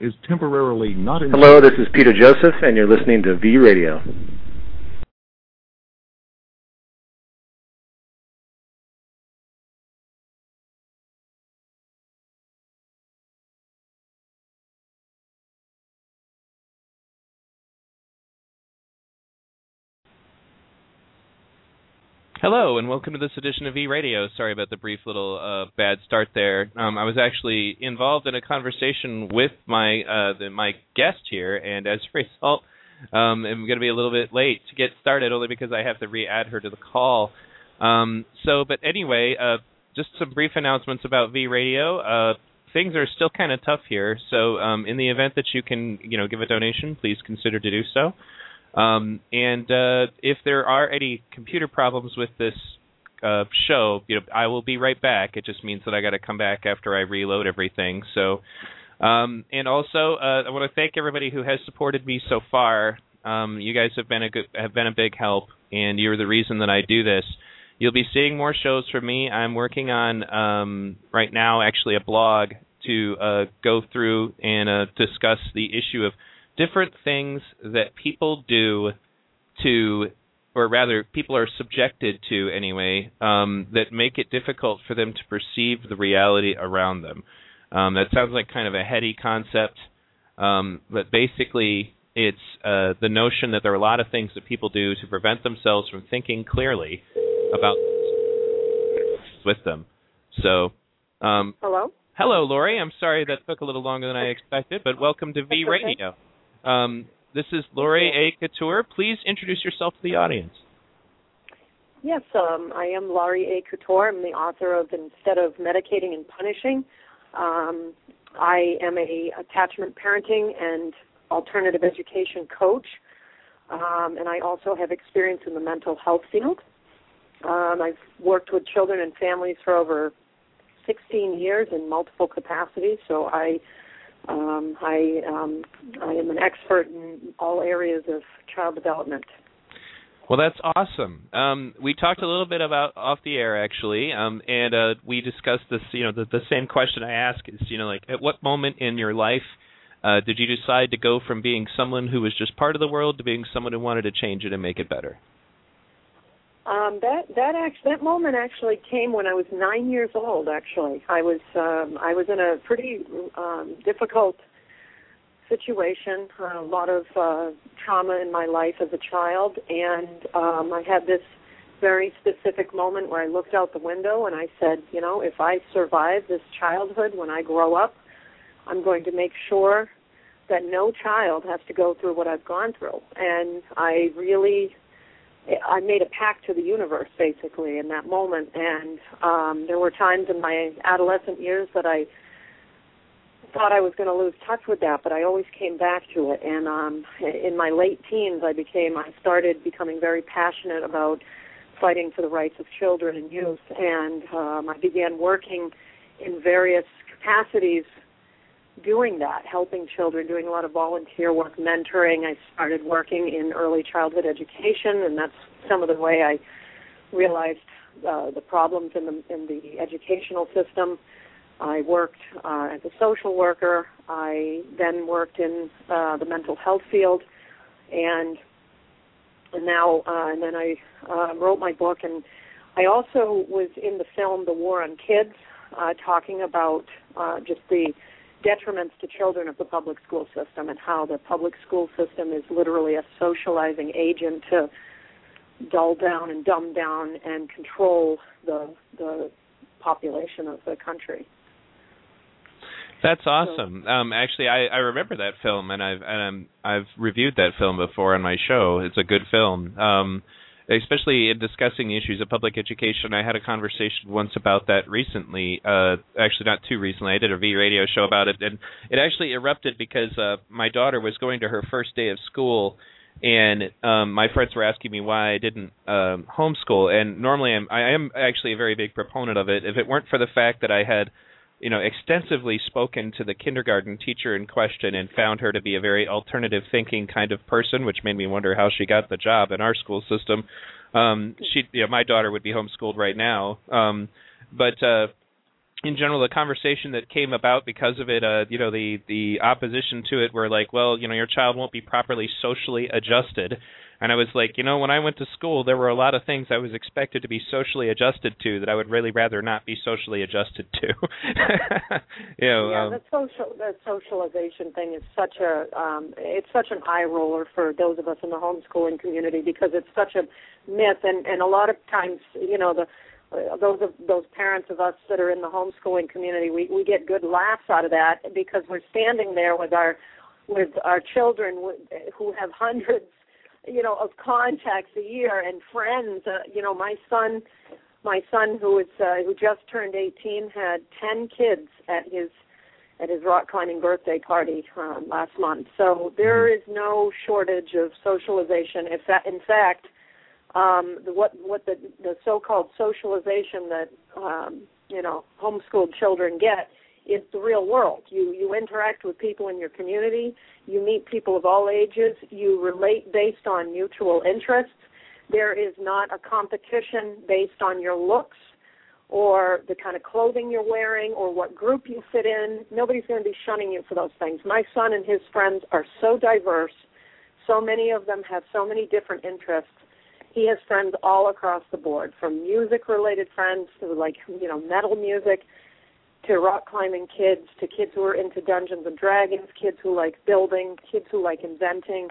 is temporarily not in. Hello, this is Peter Joseph, and you're listening to V Radio. Hello and welcome to this edition of E Radio. Sorry about the brief little uh, bad start there. Um, I was actually involved in a conversation with my uh, the, my guest here, and as a result, um, I'm going to be a little bit late to get started, only because I have to re-add her to the call. Um, so, but anyway, uh, just some brief announcements about V Radio. Uh, things are still kind of tough here, so um, in the event that you can, you know, give a donation, please consider to do so. Um, and uh, if there are any computer problems with this uh, show, you know, I will be right back. It just means that I got to come back after I reload everything. So, um, and also, uh, I want to thank everybody who has supported me so far. Um, you guys have been a good, have been a big help, and you're the reason that I do this. You'll be seeing more shows from me. I'm working on um, right now, actually, a blog to uh, go through and uh, discuss the issue of different things that people do to or rather people are subjected to anyway um, that make it difficult for them to perceive the reality around them. Um, that sounds like kind of a heady concept um, but basically it's uh, the notion that there are a lot of things that people do to prevent themselves from thinking clearly about with them. So um, hello? Hello Laurie. I'm sorry that took a little longer than i expected but welcome to v okay. Um, this is Laurie A. Couture. Please introduce yourself to the audience. Yes, um, I am Laurie A. Couture. I'm the author of Instead of Medicating and Punishing. Um, I am a attachment parenting and alternative education coach, um, and I also have experience in the mental health field. Um, I've worked with children and families for over 16 years in multiple capacities, so I um, I um, I am an expert in all areas of child development. Well, that's awesome. Um, we talked a little bit about off the air actually, um, and uh, we discussed this. You know, the, the same question I ask is, you know, like at what moment in your life uh, did you decide to go from being someone who was just part of the world to being someone who wanted to change it and make it better? Um, that that actually that moment actually came when I was nine years old. Actually, I was um, I was in a pretty um, difficult situation, a lot of uh, trauma in my life as a child, and um, I had this very specific moment where I looked out the window and I said, you know, if I survive this childhood when I grow up, I'm going to make sure that no child has to go through what I've gone through. And I really I made a pact to the universe basically in that moment, and um, there were times in my adolescent years that I thought I was going to lose touch with that, but I always came back to it. And um, in my late teens, I became I started becoming very passionate about fighting for the rights of children and youth, and um, I began working in various capacities doing that, helping children, doing a lot of volunteer work, mentoring. I started working in early childhood education, and that's some of the way I realized uh, the problems in the in the educational system. I worked uh, as a social worker. I then worked in uh, the mental health field, and and now uh, and then I uh, wrote my book, and I also was in the film The War on Kids, uh, talking about uh, just the detriments to children of the public school system and how the public school system is literally a socializing agent to dull down and dumb down and control the the population of the country. That's awesome. Um, actually, I, I remember that film, and I've and I'm, I've reviewed that film before on my show. It's a good film. Um, especially in discussing issues of public education. I had a conversation once about that recently. Uh, actually, not too recently. I did a V radio show about it, and it actually erupted because uh, my daughter was going to her first day of school, and um, my friends were asking me why I didn't um, homeschool. And normally, I'm I am actually a very big proponent of it. If it weren't for the fact that I had you know, extensively spoken to the kindergarten teacher in question and found her to be a very alternative thinking kind of person, which made me wonder how she got the job in our school system. Um, she, you know, my daughter would be homeschooled right now. Um, but uh, in general the conversation that came about because of it uh you know the the opposition to it were like well you know your child won't be properly socially adjusted and I was like, you know, when I went to school, there were a lot of things I was expected to be socially adjusted to that I would really rather not be socially adjusted to. you know, yeah, um, the social the socialization thing is such a um it's such an eye roller for those of us in the homeschooling community because it's such a myth and and a lot of times, you know, the uh, those of those parents of us that are in the homeschooling community, we we get good laughs out of that because we're standing there with our with our children who have hundreds you know of contacts a year and friends uh, you know my son my son who is uh, who just turned 18 had 10 kids at his at his rock climbing birthday party um, last month. So there is no shortage of socialization. If that in fact um the, what what the the so-called socialization that um you know homeschooled children get is the real world. You you interact with people in your community, you meet people of all ages, you relate based on mutual interests. There is not a competition based on your looks or the kind of clothing you're wearing or what group you fit in. Nobody's going to be shunning you for those things. My son and his friends are so diverse. So many of them have so many different interests. He has friends all across the board, from music related friends to like, you know, metal music to rock climbing kids, to kids who are into Dungeons and Dragons, kids who like building, kids who like inventing.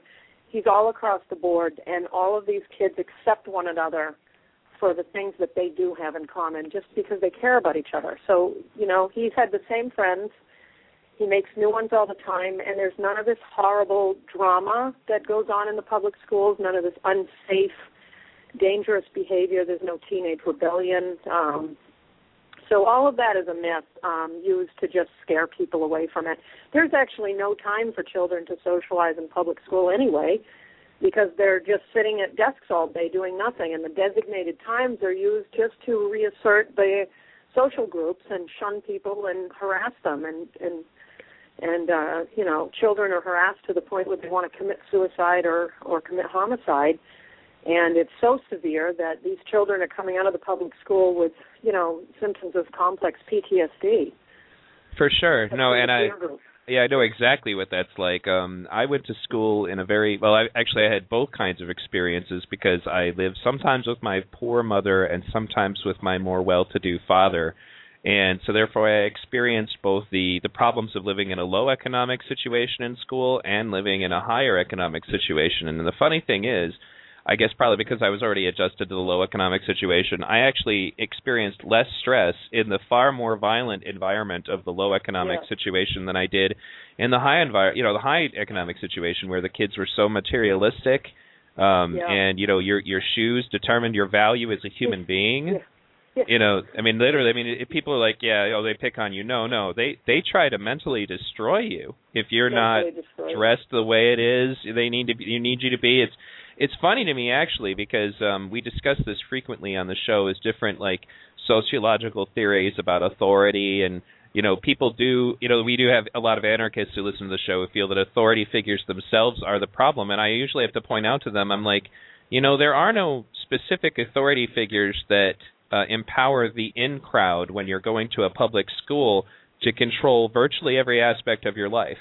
He's all across the board, and all of these kids accept one another for the things that they do have in common just because they care about each other. So, you know, he's had the same friends. He makes new ones all the time, and there's none of this horrible drama that goes on in the public schools, none of this unsafe, dangerous behavior. There's no teenage rebellion. Um, so all of that is a myth um, used to just scare people away from it. There's actually no time for children to socialize in public school anyway, because they're just sitting at desks all day doing nothing, and the designated times are used just to reassert the social groups and shun people and harass them and and and uh you know children are harassed to the point where they want to commit suicide or or commit homicide and it's so severe that these children are coming out of the public school with you know symptoms of complex PTSD. For sure, That's no, and I yeah I know exactly what that's like. Um, I went to school in a very well. I actually I had both kinds of experiences because I lived sometimes with my poor mother and sometimes with my more well-to-do father. And so therefore I experienced both the the problems of living in a low economic situation in school and living in a higher economic situation. And the funny thing is, I guess probably because I was already adjusted to the low economic situation, I actually experienced less stress in the far more violent environment of the low economic Yeah. situation than I did in the high envir- you know, the high economic situation where the kids were so materialistic um Yeah. and you know your your shoes determined your value as a human being. Yeah. Yeah. You know, I mean literally I mean if people are like, yeah, oh they pick on you. No, no. They they try to mentally destroy you if you're not Mentally destroyed. dressed the way it is they need to be you need you to be it's it's funny to me actually because um we discuss this frequently on the show is different like sociological theories about authority and you know people do you know we do have a lot of anarchists who listen to the show who feel that authority figures themselves are the problem. And I usually have to point out to them I'm like you know there are no specific authority figures that uh, empower the in crowd when you're going to a public school to control virtually every aspect of your life.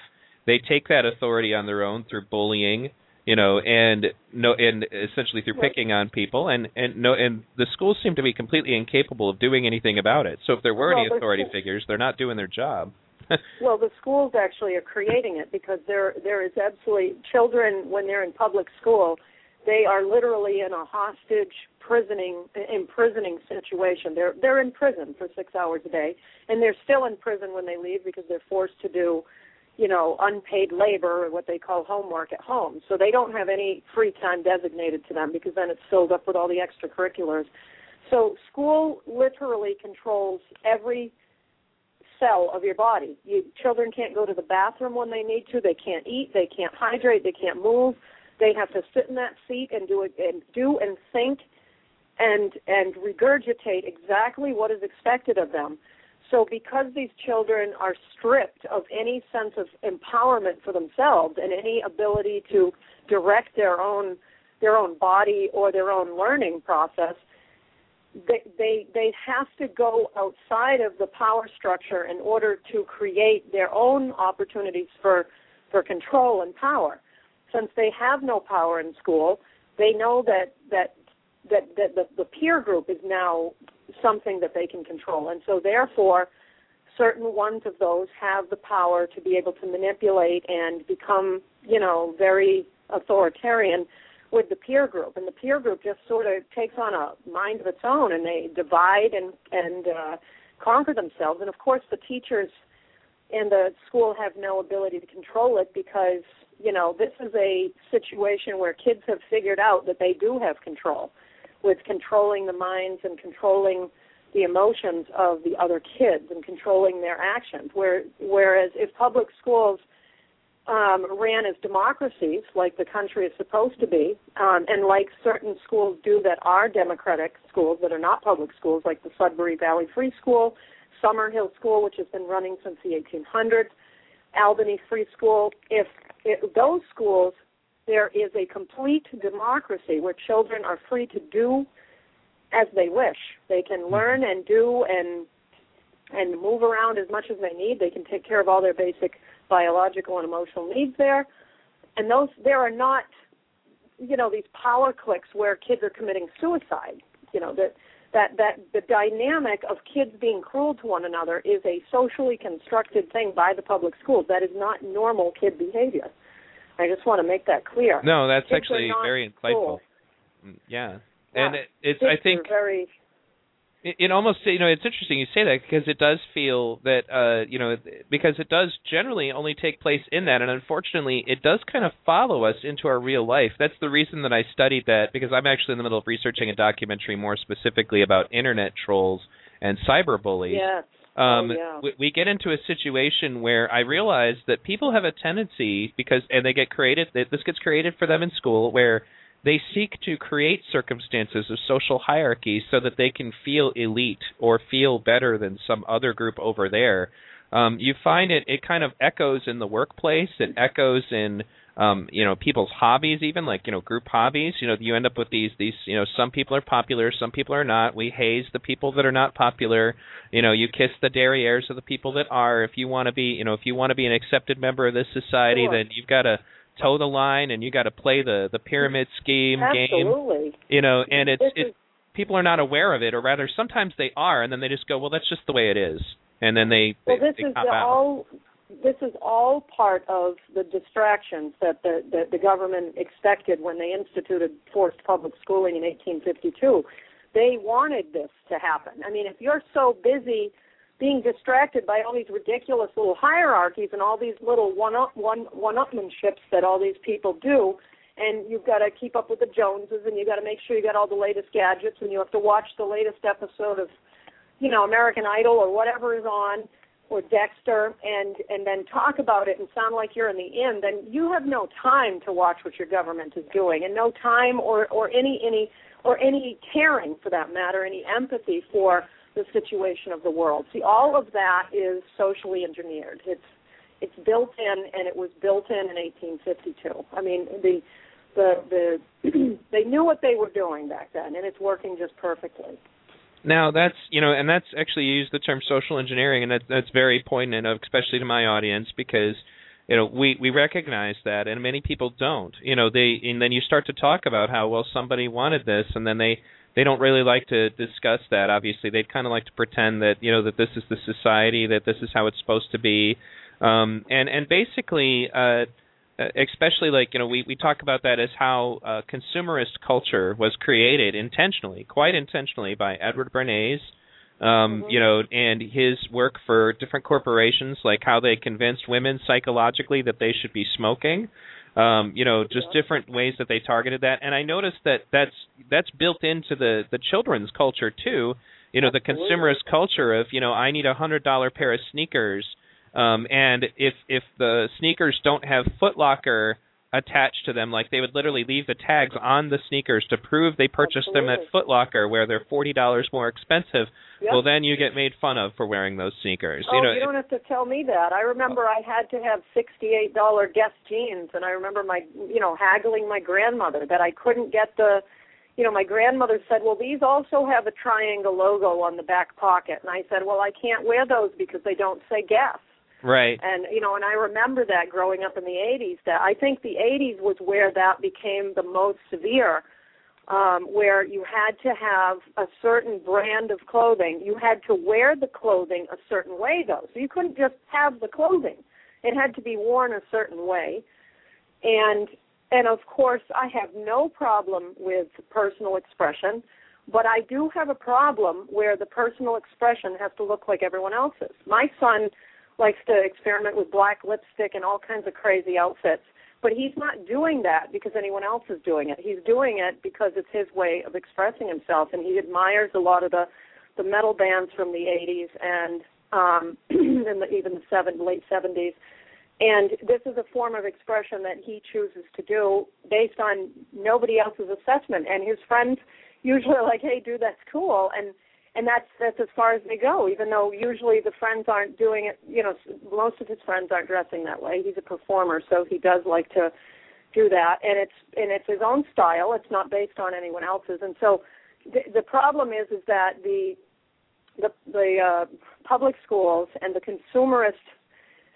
They take that authority on their own through bullying you know and no and essentially through picking on people and and no and the schools seem to be completely incapable of doing anything about it. So if there were Well, any authority schools- figures they're not doing their job. Well, the schools actually are creating it because there there is absolutely children when they're in public school, they are literally in a hostage prisoning imprisoning situation. They're they're in prison for six hours a day, and they're still in prison when they leave because they're forced to do, you know, unpaid labor or what they call homework at home. So they don't have any free time designated to them because then it's filled up with all the extracurriculars. So school literally controls every cell of your body. You, children can't go to the bathroom when they need to. They can't eat. They can't hydrate. They can't move. They have to sit in that seat and do it and do and think and and regurgitate exactly what is expected of them. So because these children are stripped of any sense of empowerment for themselves and any ability to direct their own their own body or their own learning process, they, they they have to go outside of the power structure in order to create their own opportunities for for control and power. Since they have no power in school, they know that that that, that the, the peer group is now something that they can control, and so therefore, certain ones of those have the power to be able to manipulate and become, you know, very authoritarian with the peer group, and the peer group just sort of takes on a mind of its own, and they divide and and uh, conquer themselves. And of course, the teachers in the school have no ability to control it because you know this is a situation where kids have figured out that they do have control with controlling the minds and controlling the emotions of the other kids and controlling their actions. Where, whereas if public schools um, ran as democracies, like the country is supposed to be, um, and like certain schools do that are democratic schools that are not public schools, like the Sudbury Valley Free School, Summerhill School, which has been running since the 1800s, Albany Free School. If, if those schools, there is a complete democracy where children are free to do as they wish. They can mm-hmm. learn and do and and move around as much as they need. They can take care of all their basic biological and emotional needs there. And those there are not you know these power clicks where kids are committing suicide. You know that that that the dynamic of kids being cruel to one another is a socially constructed thing by the public schools. That is not normal kid behavior. I just want to make that clear. No, that's kids actually very insightful. Mm, yeah. yeah. And it, it's I think very it, it almost you know it's interesting you say that because it does feel that uh you know because it does generally only take place in that and unfortunately it does kind of follow us into our real life that's the reason that I studied that because I'm actually in the middle of researching a documentary more specifically about internet trolls and cyberbullies yes. Um, oh, yeah. we, we get into a situation where I realize that people have a tendency because and they get created this gets created for them in school where they seek to create circumstances of social hierarchy so that they can feel elite or feel better than some other group over there. Um, you find it it kind of echoes in the workplace. It echoes in um, you know people's hobbies, even like you know group hobbies. You know you end up with these these you know some people are popular, some people are not. We haze the people that are not popular. You know you kiss the derrieres of the people that are. If you want to be you know if you want to be an accepted member of this society, sure. then you've got to toe the line and you got to play the the pyramid scheme game. Absolutely. game. You know, and it's this it is, people are not aware of it, or rather, sometimes they are, and then they just go, "Well, that's just the way it is," and then they well, they, this they is the out. all. This is all part of the distractions that the, the the government expected when they instituted forced public schooling in 1852. They wanted this to happen. I mean, if you're so busy being distracted by all these ridiculous little hierarchies and all these little one up one one upmanships that all these people do and you've got to keep up with the joneses and you've got to make sure you got all the latest gadgets and you have to watch the latest episode of you know american idol or whatever is on or dexter and and then talk about it and sound like you're in the inn then you have no time to watch what your government is doing and no time or or any any or any caring for that matter any empathy for the situation of the world. See, all of that is socially engineered. It's it's built in, and it was built in in 1852. I mean, the the the they knew what they were doing back then, and it's working just perfectly. Now that's you know, and that's actually you use the term social engineering, and that, that's very poignant, of especially to my audience, because you know we we recognize that, and many people don't. You know, they and then you start to talk about how well somebody wanted this, and then they they don't really like to discuss that. Obviously, they'd kind of like to pretend that you know that this is the society, that this is how it's supposed to be, um, and and basically, uh, especially like you know we we talk about that as how uh, consumerist culture was created intentionally, quite intentionally by Edward Bernays. Um, mm-hmm. you know, and his work for different corporations, like how they convinced women psychologically that they should be smoking um, you know, just different ways that they targeted that. And I noticed that that's that's built into the the children's culture too. You know, the consumerist culture of you know I need a hundred dollar pair of sneakers, um, and if if the sneakers don't have Footlocker attached to them. Like they would literally leave the tags on the sneakers to prove they purchased Absolutely. them at Foot Locker, where they're forty dollars more expensive. Yep. Well, then you get made fun of for wearing those sneakers. Oh, you know, you don't have to tell me that. I remember I had to have sixty-eight dollar Guess jeans, and I remember my, you know, haggling my grandmother that I couldn't get the, you know, my grandmother said, "Well, these also have a triangle logo on the back pocket," and I said, "Well, I can't wear those because they don't say Guess." Right. And you know, and I remember that growing up in the 80s. That I think the 80s was where that became the most severe, um, where you had to have a certain brand of clothing. You had to wear the clothing a certain way, though. So you couldn't just have the clothing; it had to be worn a certain way. And and of course, I have no problem with personal expression, but I do have a problem where the personal expression has to look like everyone else's. My son likes to experiment with black lipstick and all kinds of crazy outfits, but he's not doing that because anyone else is doing it. He's doing it because it's his way of expressing himself, and he admires a lot of the the metal bands from the 80s and um, and the, even the seven, late 70s and this is a form of expression that he chooses to do based on nobody else's assessment. And his friends usually are like, "Hey, dude, that's cool," and and that's that's as far as they go. Even though usually the friends aren't doing it. You know, most of his friends aren't dressing that way. He's a performer, so he does like to do that, and it's and it's his own style. It's not based on anyone else's. And so the, the problem is is that the the the uh, public schools and the consumerist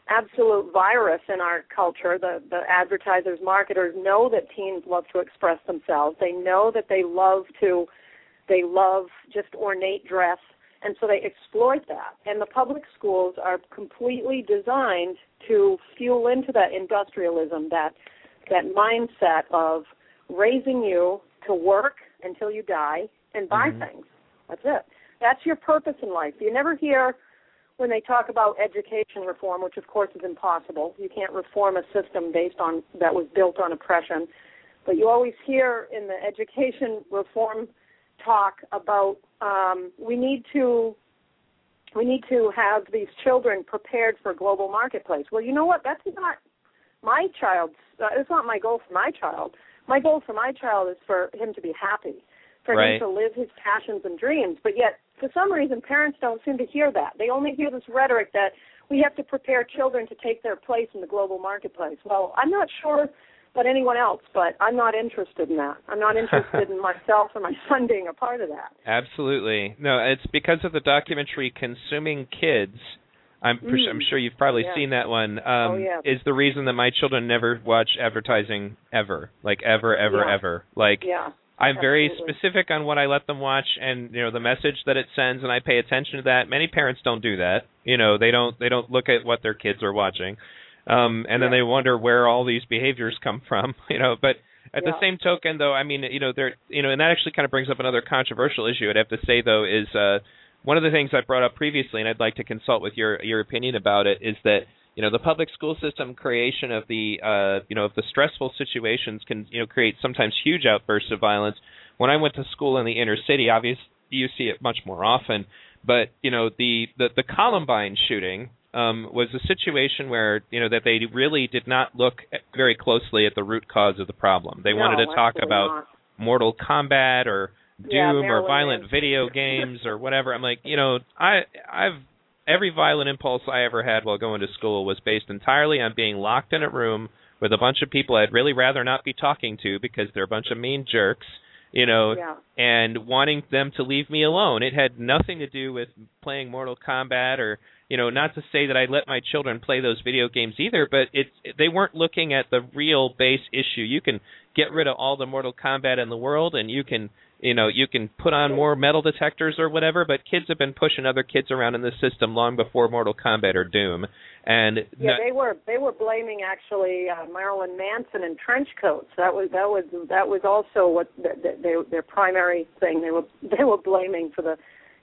absolute virus in our culture. The the advertisers, marketers know that teens love to express themselves. They know that they love to they love just ornate dress and so they exploit that. And the public schools are completely designed to fuel into that industrialism, that that mindset of raising you to work until you die and buy mm-hmm. things. That's it. That's your purpose in life. You never hear when they talk about education reform, which of course is impossible. You can't reform a system based on that was built on oppression. But you always hear in the education reform talk about um, we need to we need to have these children prepared for global marketplace. Well, you know what? That's not my child's. Uh, it's not my goal for my child. My goal for my child is for him to be happy, for right. him to live his passions and dreams. But yet, for some reason parents don't seem to hear that. They only hear this rhetoric that we have to prepare children to take their place in the global marketplace. Well, I'm not sure about anyone else, but I'm not interested in that. I'm not interested in myself or my son being a part of that. Absolutely. No, it's because of the documentary Consuming Kids. I'm mm. I'm sure you've probably yeah. seen that one. Um oh, yeah. is the reason that my children never watch advertising ever. Like ever ever yeah. ever. Like yeah. I'm very Absolutely. specific on what I let them watch and you know the message that it sends and I pay attention to that. Many parents don't do that. You know, they don't they don't look at what their kids are watching. Um and then Yeah. they wonder where all these behaviors come from, you know, but at the same token though, I mean, you know, there you know, and that actually kind of brings up another controversial issue I'd have to say though is uh one of the things I brought up previously and I'd like to consult with your your opinion about it is that you know the public school system creation of the uh you know of the stressful situations can you know create sometimes huge outbursts of violence when i went to school in the inner city obviously you see it much more often but you know the the, the columbine shooting um was a situation where you know that they really did not look very closely at the root cause of the problem they No, wanted to talk about not. mortal kombat or doom Yeah, or violent video games or whatever i'm like you know i i've every violent impulse I ever had while going to school was based entirely on being locked in a room with a bunch of people I'd really rather not be talking to because they're a bunch of mean jerks, you know, Yeah. and wanting them to leave me alone. It had nothing to do with playing Mortal Kombat or, you know, not to say that I let my children play those video games either, but it they weren't looking at the real base issue. You can get rid of all the Mortal Kombat in the world and you can you know you can put on more metal detectors or whatever but kids have been pushing other kids around in the system long before mortal kombat or doom and Yeah, they were they were blaming actually uh, Marilyn Manson and trench coats. That was that was that was also what the, the, they, their primary thing. They were they were blaming for the,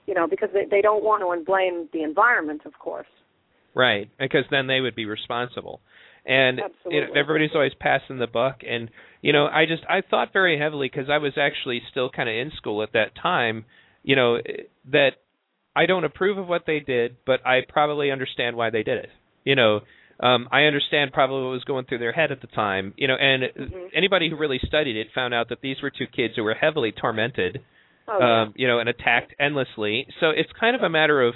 you know, because they they don't want to blame the environment, of course. right because then they would be responsible and Absolutely. everybody's always passing the buck and you know i just i thought very heavily because i was actually still kind of in school at that time you know that i don't approve of what they did but i probably understand why they did it you know um i understand probably what was going through their head at the time you know and Mhm. anybody who really studied it found out that these were two kids who were heavily tormented Oh, yeah. um, you know, and attacked endlessly. So it's kind of a matter of,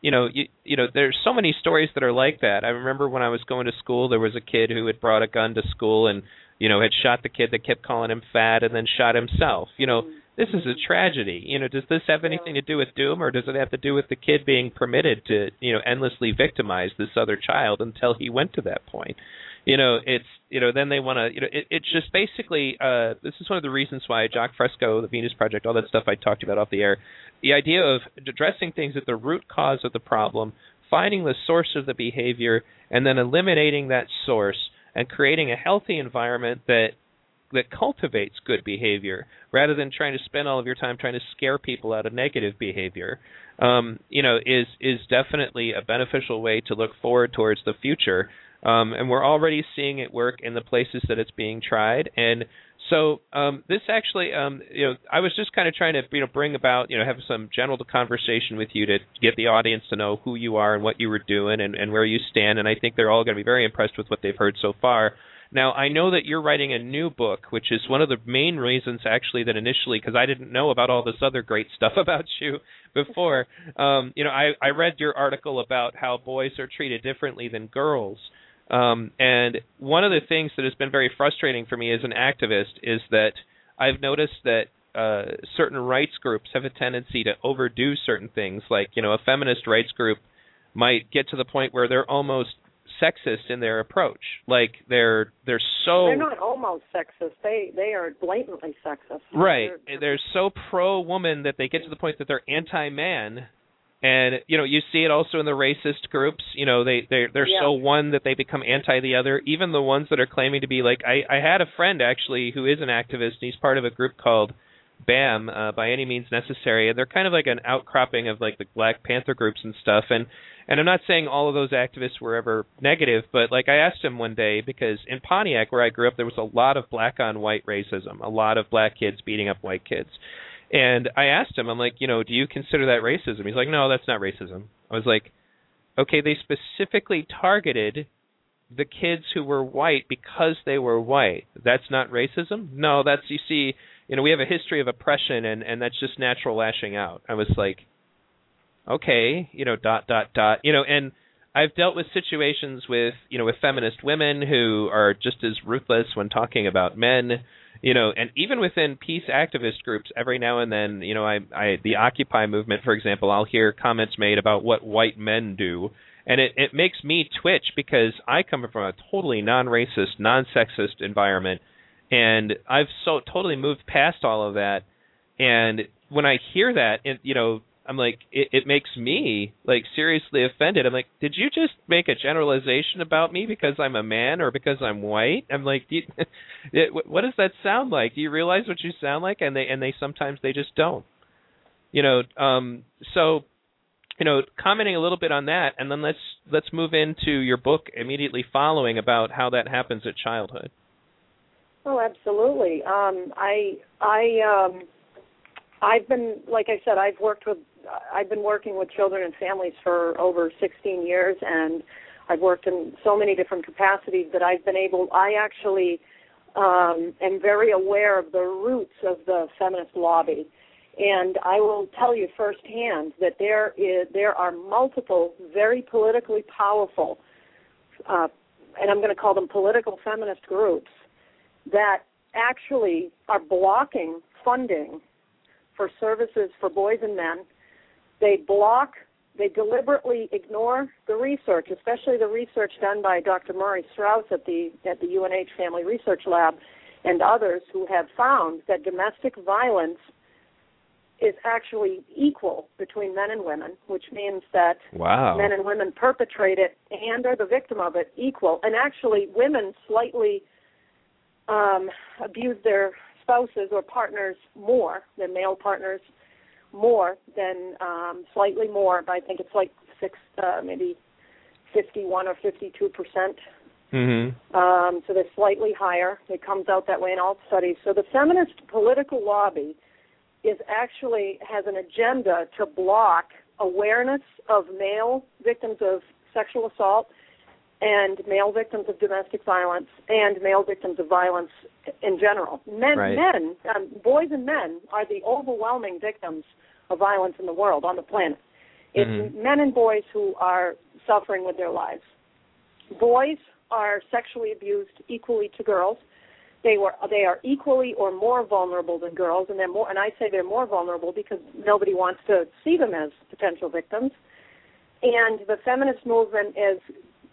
you know, you, you know, there's so many stories that are like that. I remember when I was going to school, there was a kid who had brought a gun to school and, you know, had shot the kid that kept calling him fat and then shot himself. You know, this is a tragedy. You know, does this have anything to do with doom, or does it have to do with the kid being permitted to, you know, endlessly victimize this other child until he went to that point? You know, it's you know, then they want to, you know, it, it's just basically. uh This is one of the reasons why Jacque Fresco, the Venus Project, all that stuff I talked about off the air. The idea of addressing things at the root cause of the problem, finding the source of the behavior, and then eliminating that source and creating a healthy environment that that cultivates good behavior rather than trying to spend all of your time trying to scare people out of negative behavior um, you know is is definitely a beneficial way to look forward towards the future um, and we're already seeing it work in the places that it's being tried and so um, this actually um, you know I was just kind of trying to you know bring about you know have some general conversation with you to get the audience to know who you are and what you were doing and, and where you stand and I think they're all going to be very impressed with what they've heard so far now, I know that you're writing a new book, which is one of the main reasons, actually, that initially, because I didn't know about all this other great stuff about you before. Um, you know, I, I read your article about how boys are treated differently than girls. Um, and one of the things that has been very frustrating for me as an activist is that I've noticed that uh, certain rights groups have a tendency to overdo certain things. Like, you know, a feminist rights group might get to the point where they're almost sexist in their approach. Like they're they're so they're not almost sexist. They they are blatantly sexist. Right. They're, they're so pro woman that they get to the point that they're anti man. And you know you see it also in the racist groups. You know they they they're yeah. so one that they become anti the other. Even the ones that are claiming to be like I I had a friend actually who is an activist. and He's part of a group called BAM uh, by any means necessary, and they're kind of like an outcropping of like the Black Panther groups and stuff. And and I'm not saying all of those activists were ever negative, but like I asked him one day because in Pontiac where I grew up there was a lot of black on white racism, a lot of black kids beating up white kids. And I asked him, I'm like, you know, do you consider that racism? He's like, no, that's not racism. I was like, okay, they specifically targeted the kids who were white because they were white. That's not racism? No, that's you see, you know, we have a history of oppression and and that's just natural lashing out. I was like, okay, you know, dot dot dot, you know, and I've dealt with situations with, you know, with feminist women who are just as ruthless when talking about men, you know, and even within peace activist groups, every now and then, you know, I, I, the Occupy movement, for example, I'll hear comments made about what white men do, and it, it makes me twitch because I come from a totally non-racist, non-sexist environment, and I've so totally moved past all of that, and when I hear that, it, you know, I'm like, it, it makes me like seriously offended. I'm like, did you just make a generalization about me because I'm a man or because I'm white? I'm like, you, it, what does that sound like? Do you realize what you sound like? And they and they sometimes they just don't. You know, um, so you know, commenting a little bit on that, and then let's let's move into your book immediately following about how that happens at childhood. Oh, absolutely. Um, I I um, I've been, like I said, I've worked with I've been working with children and families for over 16 years, and I've worked in so many different capacities that I've been able. I actually um, am very aware of the roots of the feminist lobby, and I will tell you firsthand that there is there are multiple very politically powerful, uh, and I'm going to call them political feminist groups that actually are blocking funding for services for boys and men they block, they deliberately ignore the research, especially the research done by Dr. Murray Straus at the at the UNH Family Research Lab and others who have found that domestic violence is actually equal between men and women, which means that wow. men and women perpetrate it and are the victim of it equal. And actually, women slightly um, abuse their spouses or partners more than male partners more than um, slightly more, but I think it's like six, uh, maybe 51 or 52 percent. Mm-hmm. Um, so they're slightly higher. It comes out that way in all studies. So the feminist political lobby is actually has an agenda to block awareness of male victims of sexual assault and male victims of domestic violence and male victims of violence in general. Men, right. men, um, boys and men are the overwhelming victims of violence in the world on the planet. It's Mhm. men and boys who are suffering with their lives. Boys are sexually abused equally to girls. They were they are equally or more vulnerable than girls, and they're more. And I say they're more vulnerable because nobody wants to see them as potential victims. And the feminist movement is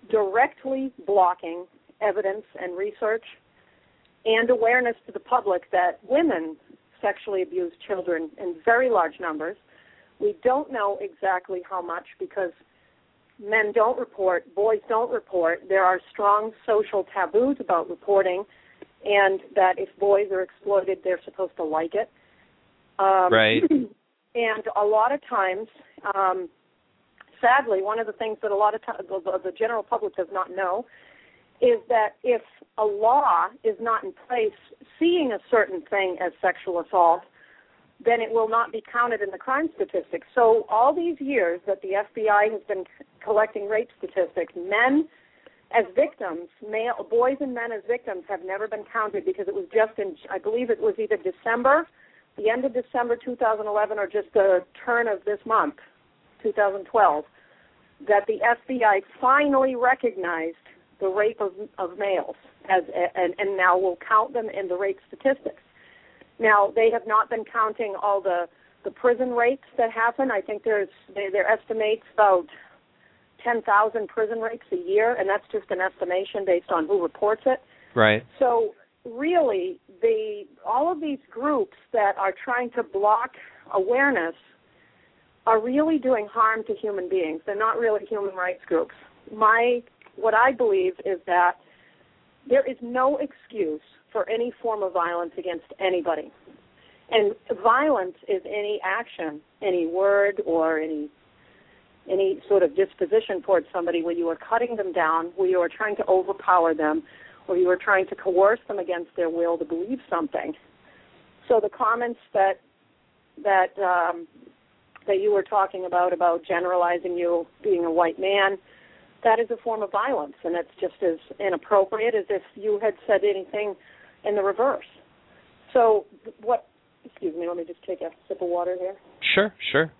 directly blocking evidence and research and awareness to the public that women sexually abuse children in very large numbers. We don't know exactly how much because men don't report, boys don't report. There are strong social taboos about reporting, and that if boys are exploited, they're supposed to like it. Um, Right. And a lot of times, um, sadly, one of the things that a lot of times the, the general public does not know is that if a law is not in place seeing a certain thing as sexual assault, then it will not be counted in the crime statistics. So all these years that the FBI has been c- collecting rape statistics, men as victims, male boys and men as victims have never been counted because it was just in I believe it was either December, the end of December 2011 or just the turn of this month, 2012, that the FBI finally recognized the rape of, of males as and, and now will count them in the rape statistics. Now they have not been counting all the the prison rapes that happen. I think there's they, there estimates about ten thousand prison rapes a year, and that's just an estimation based on who reports it. Right. So really, the all of these groups that are trying to block awareness are really doing harm to human beings. They're not really human rights groups. My what I believe is that there is no excuse for any form of violence against anybody. And violence is any action, any word or any any sort of disposition towards somebody where you are cutting them down, where you are trying to overpower them, or you are trying to coerce them against their will to believe something. So the comments that that um, that you were talking about about generalizing you being a white man, that is a form of violence, and it's just as inappropriate as if you had said anything in the reverse. So what? Excuse me. Let me just take a sip of water here. Sure, sure.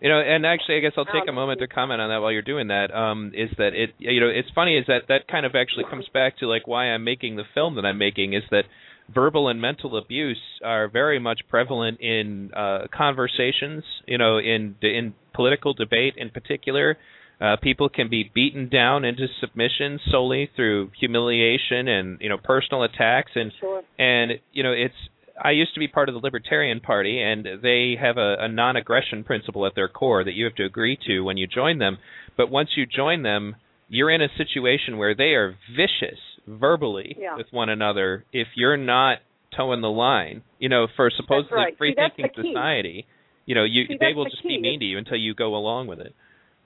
You know, and actually, I guess I'll take a Um, moment to comment on that while you're doing that. Um, is that it? You know, it's funny is that that kind of actually comes back to like why I'm making the film that I'm making is that verbal and mental abuse are very much prevalent in uh, conversations. You know, in in political debate in particular. Uh, people can be beaten down into submission solely through humiliation and you know personal attacks and Sure. and you know it's I used to be part of the Libertarian Party, and they have a, a non-aggression principle at their core that you have to agree to when you join them. But once you join them, you're in a situation where they are vicious verbally Yeah. with one another if you're not toeing the line. You know, for supposedly right. See, free-thinking society, you know, you See, they will the just key. be mean to you until you go along with it.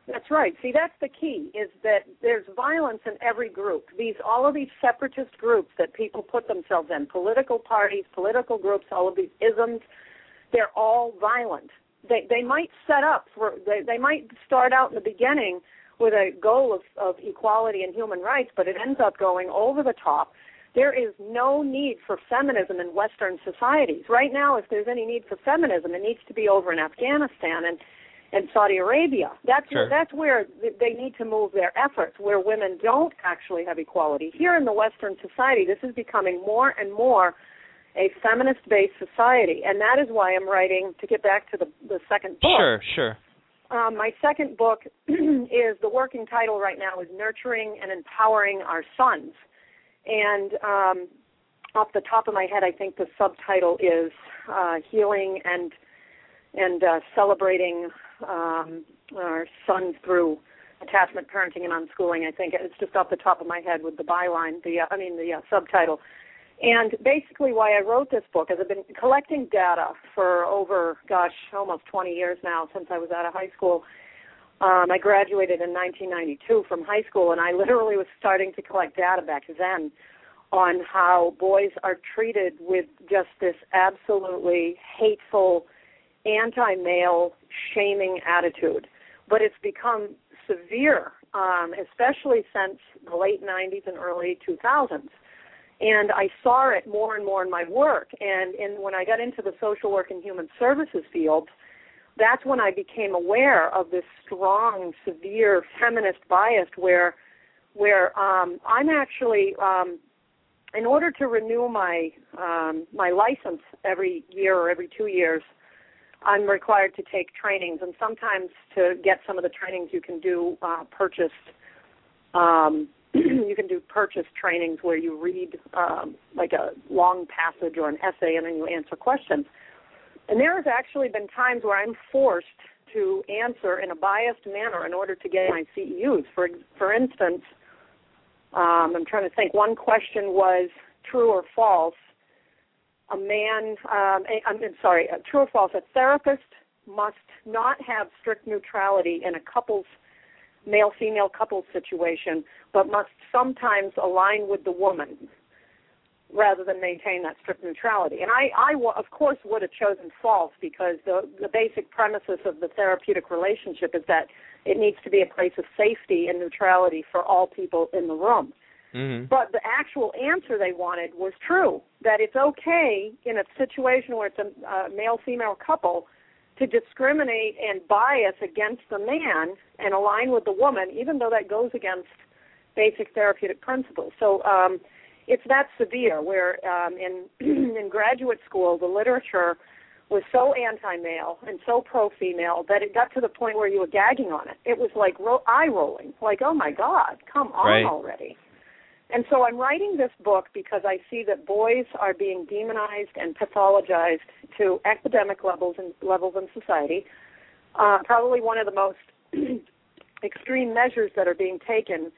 That's right. See, that's the key is that there's violence in every group. These all of these separatist groups that people put themselves in, political parties, political groups, all of these isms, they're all violent. They they might set up for they they might start out in the beginning with a goal of, of equality and human rights, but it ends up going over the top. There is no need for feminism in Western societies. Right now, if there's any need for feminism, it needs to be over in Afghanistan and and Saudi Arabia. That's Sure. that's where they need to move their efforts, where women don't actually have equality. Here in the Western society, this is becoming more and more a feminist-based society, and that is why I'm writing. To get back to the the second book, Sure, sure. Um, my second book is the working title right now is Nurturing and Empowering Our Sons. And um, off the top of my head, I think the subtitle is uh, Healing and and uh, Celebrating um, Our Sons Through Attachment Parenting and Unschooling. I think it's just off the top of my head with the byline, the uh, I mean the uh, subtitle. And basically, why I wrote this book is I've been collecting data for over, gosh, almost 20 years now since I was out of high school. Um, I graduated in 1992 from high school, and I literally was starting to collect data back then on how boys are treated with just this absolutely hateful, anti-male, shaming attitude. But it's become severe, um, especially since the late 90s and early 2000s and I saw it more and more in my work. And in, when I got into the social work and human services field, that's when I became aware of this strong, severe feminist bias where where um, I'm actually um, in order to renew my um, my license every year or every two years, I'm required to take trainings, and sometimes to get some of the trainings, you can do uh, purchased. Um, you can do purchase trainings where you read um, like a long passage or an essay, and then you answer questions. And there has actually been times where I'm forced to answer in a biased manner in order to get my CEUs. For for instance, um, I'm trying to think. One question was true or false. A man, um, a, I'm sorry, true or false. A therapist must not have strict neutrality in a couple's male-female couple situation, but must sometimes align with the woman rather than maintain that strict neutrality. And I, I of course, would have chosen false because the the basic premises of the therapeutic relationship is that it needs to be a place of safety and neutrality for all people in the room. Mm-hmm. But the actual answer they wanted was true that it's okay in a situation where it's a, a male female couple to discriminate and bias against the man and align with the woman, even though that goes against basic therapeutic principles. So um, it's that severe. Where um, in in graduate school, the literature was so anti-male and so pro-female that it got to the point where you were gagging on it. It was like ro- eye rolling, like, oh my God, come on right. already. And so I'm writing this book because I see that boys are being demonized and pathologized to academic levels and levels in society. Uh, probably one of the most extreme measures that are being taken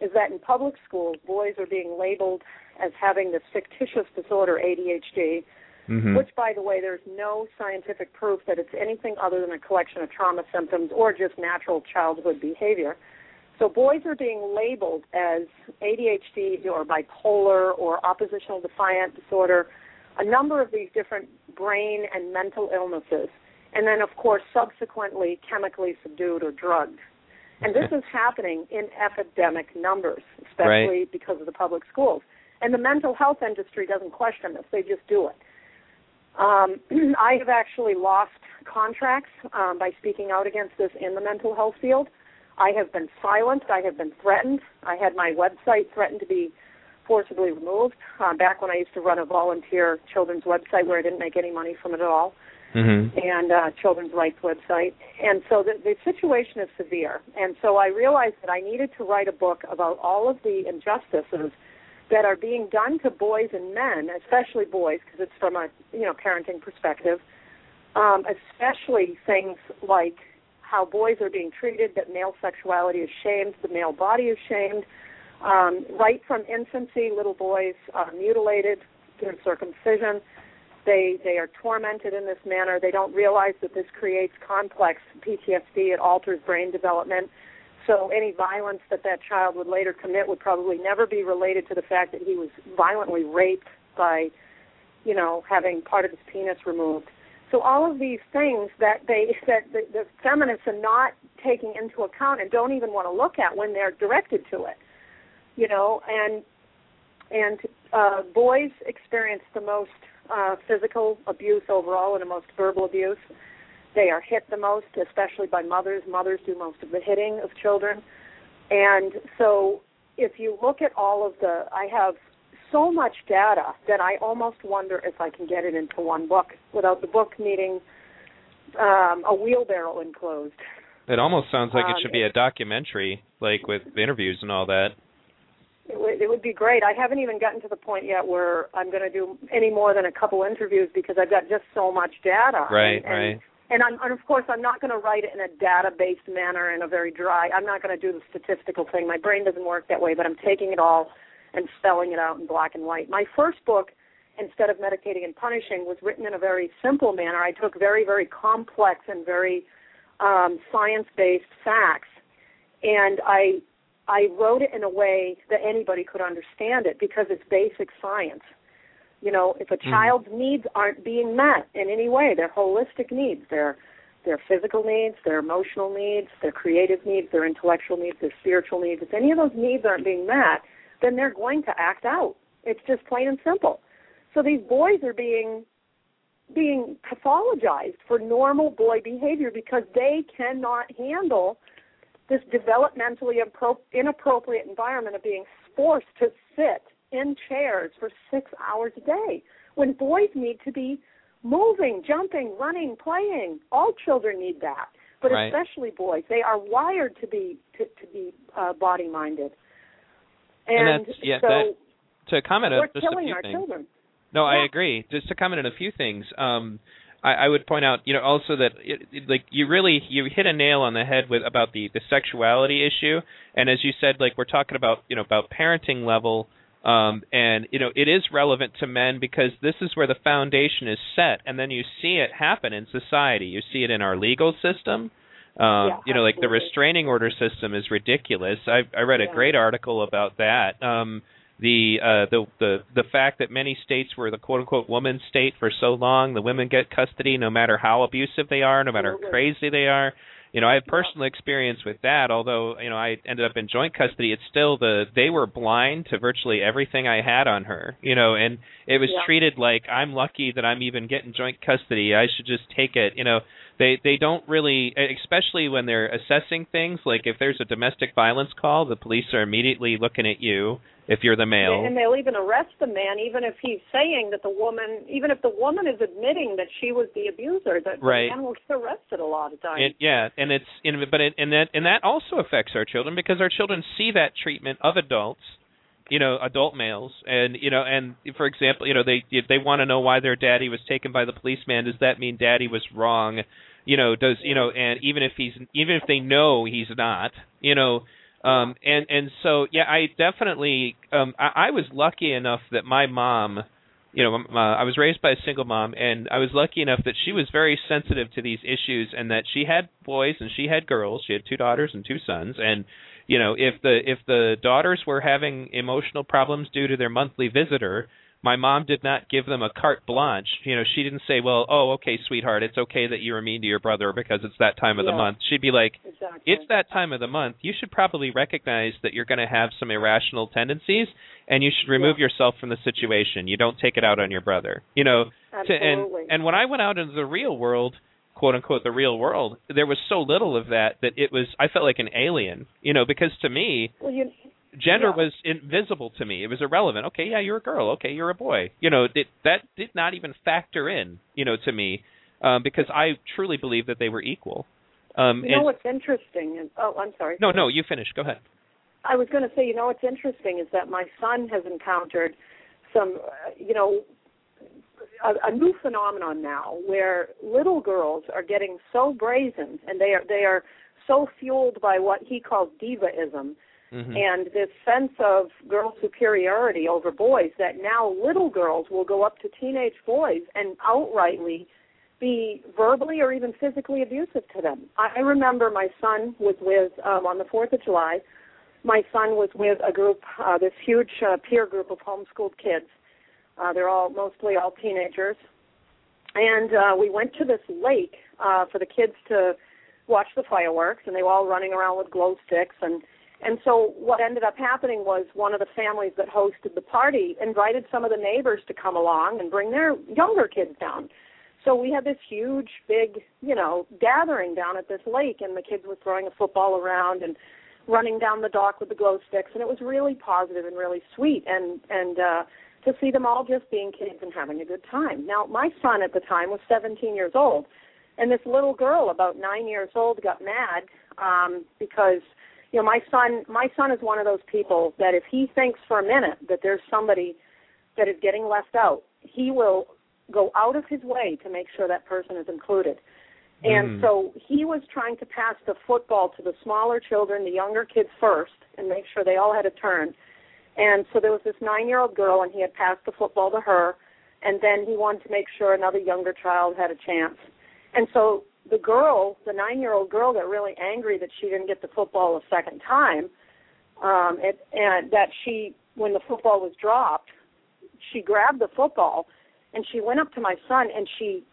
is that in public schools, boys are being labeled as having this fictitious disorder, ADHD, mm-hmm. which, by the way, there's no scientific proof that it's anything other than a collection of trauma symptoms or just natural childhood behavior. So boys are being labeled as ADHD or bipolar or oppositional defiant disorder, a number of these different brain and mental illnesses, and then, of course, subsequently chemically subdued or drugged. And this is happening in epidemic numbers, especially right. because of the public schools. And the mental health industry doesn't question this; they just do it. Um, I have actually lost contracts um, by speaking out against this in the mental health field. I have been silenced. I have been threatened. I had my website threatened to be forcibly removed uh, back when I used to run a volunteer children's website where I didn't make any money from it at all mm-hmm. and uh, children's rights website. And so the, the situation is severe. And so I realized that I needed to write a book about all of the injustices that are being done to boys and men, especially boys, because it's from a you know parenting perspective. Um, especially things like how boys are being treated, that male sexuality is shamed, the male body is shamed. Um, right from infancy, little boys are mutilated through circumcision. They they are tormented in this manner. They don't realize that this creates complex PTSD. It alters brain development. So any violence that that child would later commit would probably never be related to the fact that he was violently raped by, you know, having part of his penis removed. So all of these things that they that the, the feminists are not taking into account and don't even want to look at when they're directed to it, you know, and and uh, boys experience the most uh, physical abuse overall and the most verbal abuse. They are hit the most, especially by mothers. Mothers do most of the hitting of children, and so if you look at all of the, I have so much data that I almost wonder if I can get it into one book without the book needing um, a wheelbarrow enclosed. It almost sounds like um, it should be a documentary, like with interviews and all that. It, w- it would be great. I haven't even gotten to the point yet where I'm going to do any more than a couple interviews because I've got just so much data. Right, and, right. And, I'm, and of course, I'm not going to write it in a data-based manner in a very dry. I'm not going to do the statistical thing. My brain doesn't work that way. But I'm taking it all and spelling it out in black and white. My first book, instead of medicating and punishing, was written in a very simple manner. I took very, very complex and very um, science-based facts, and I I wrote it in a way that anybody could understand it because it's basic science. You know, if a Mm-hmm. child's needs aren't being met in any way, their holistic needs, their their physical needs, their emotional needs, their creative needs, their intellectual needs, their spiritual needs, if any of those needs aren't being met, then they're going to act out. It's just plain and simple. So these boys are being being pathologized for normal boy behavior because they cannot handle this developmentally inappropriate environment of being forced to sit in chairs for six hours a day when boys need to be moving, jumping, running, playing. All children need that, but right. especially boys. They are wired to be to, to be uh, body minded. And, and that's yeah. so that, to comment we're on just a killing few our things. children. No, Yeah. I agree. Just to comment on a few things, um, I, I would point out, you know, also that it, it, like you really you hit a nail on the head with about the the sexuality issue, and as you said, like we're talking about, you know, about parenting level. Um, and you know it is relevant to men because this is where the foundation is set, and then you see it happen in society. You see it in our legal system. Um, Yeah, you know, like the restraining order system is ridiculous. I, I read a great article about that. Um, the uh the the the fact that many states were the quote unquote woman state for so long the women get custody no matter how abusive they are no matter how crazy they are. You know i have personal experience with that although you know i ended up in joint custody it's still the they were blind to virtually everything i had on her you know and it was Yeah. treated like i'm lucky that i'm even getting joint custody. I should just take it you know they they don't really especially when they're assessing things like if there's a domestic violence call the police are immediately looking at you if you're the male And they'll even arrest the man, even if he's saying that the woman, even if the woman is admitting that she was the abuser, that Right. the man will get arrested a lot of times. It, yeah, and it's in, but it, and that and that also affects our children because our children see that treatment of adults, you know, adult males, and you know, and for example, you know, they if they want to know why their daddy was taken by the policeman, does that mean daddy was wrong? You know, does you know, and even if he's even if they know he's not, you know, um, and and so yeah, I definitely um, I, I was lucky enough that my mom you know, uh, I was raised by a single mom, and I was lucky enough that she was very sensitive to these issues, and that she had boys and she had girls. She had two daughters and two sons, and you know, if the if the daughters were having emotional problems due to their monthly visitor, my mom did not give them a carte blanche. You know, she didn't say, "Well, oh, okay, sweetheart, it's okay that you were mean to your brother because it's that time of the month." She'd be like, exactly. it's that time of the month. You should probably recognize that you're going to have some irrational tendencies, and you should remove yourself from the situation. You don't take it out on your brother. You know, to, and Absolutely. and when I went out into the real world, quote unquote, the real world, there was so little of that that it was. I felt like an alien. You know, because to me, well, you, gender Yeah. was invisible to me. It was irrelevant. Okay, yeah, you're a girl. Okay, you're a boy. You know, it, that did not even factor in. You know, to me, um, because I truly believe that they were equal. Um, you know and, what's interesting? Oh, I'm sorry. no, no, you finish. Go ahead. I was going to say, you know, what's interesting is that my son has encountered some, uh, you know, a, a new phenomenon now where little girls are getting so brazen and they are they are so fueled by what he calls divaism Mhm. and this sense of girl superiority over boys that now little girls will go up to teenage boys and outrightly be verbally or even physically abusive to them. I I remember my son was with um, on the Fourth of July. My son was with a group, uh, this huge uh, peer group of homeschooled kids. Uh, they're all mostly all teenagers, and uh, we went to this lake uh, for the kids to watch the fireworks, and they were all running around with glow sticks and and so what ended up happening was one of the families that hosted the party invited some of the neighbors to come along and bring their younger kids down. So we had this huge, big, you know, gathering down at this lake, and the kids were throwing a football around and running down the dock with the glow sticks, and it was really positive and really sweet, and and uh, to see them all just being kids and having a good time. Now, my son at the time was 17 years old, and this little girl, about nine years old, got mad um, because you know my son my son is one of those people that if he thinks for a minute that there's somebody that is getting left out he will go out of his way to make sure that person is included. And Mm. so he was trying to pass the football to the smaller children the younger kids first and make sure they all had a turn. And so there was this nine year old girl and he had passed the football to her and then he wanted to make sure another younger child had a chance. And so the girl, the nine-year-old girl, got really angry that she didn't get the football a second time, um, and, and that she, when the football was dropped, she grabbed the football and she went up to my son and she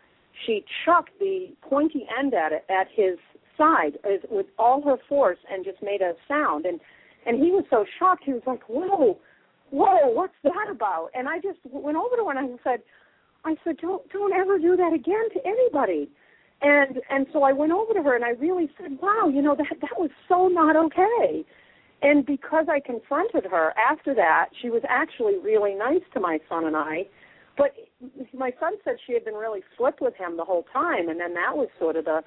she chucked the pointy end at it at his side as, with all her force and just made a sound. And and he was so shocked. He was like whoa whoa what's that about? And I just went over to her and I said I said, don't don't ever do that again to anybody. And and so I went over to her and I really said, wow, you know that that was so not okay. And because I confronted her after that, she was actually really nice to my son and I. But my son said she had been really flip with him the whole time, and then that was sort of the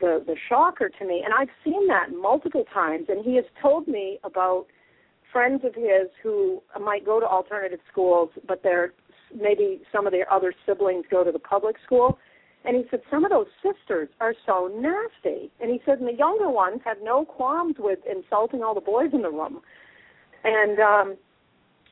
the the shocker to me. And I've seen that multiple times, and he has told me about friends of his who might go to alternative schools, but they're maybe some of their other siblings go to the public school. And he said some of those sisters are so nasty. And he said and the younger ones have no qualms with insulting all the boys in the room. And um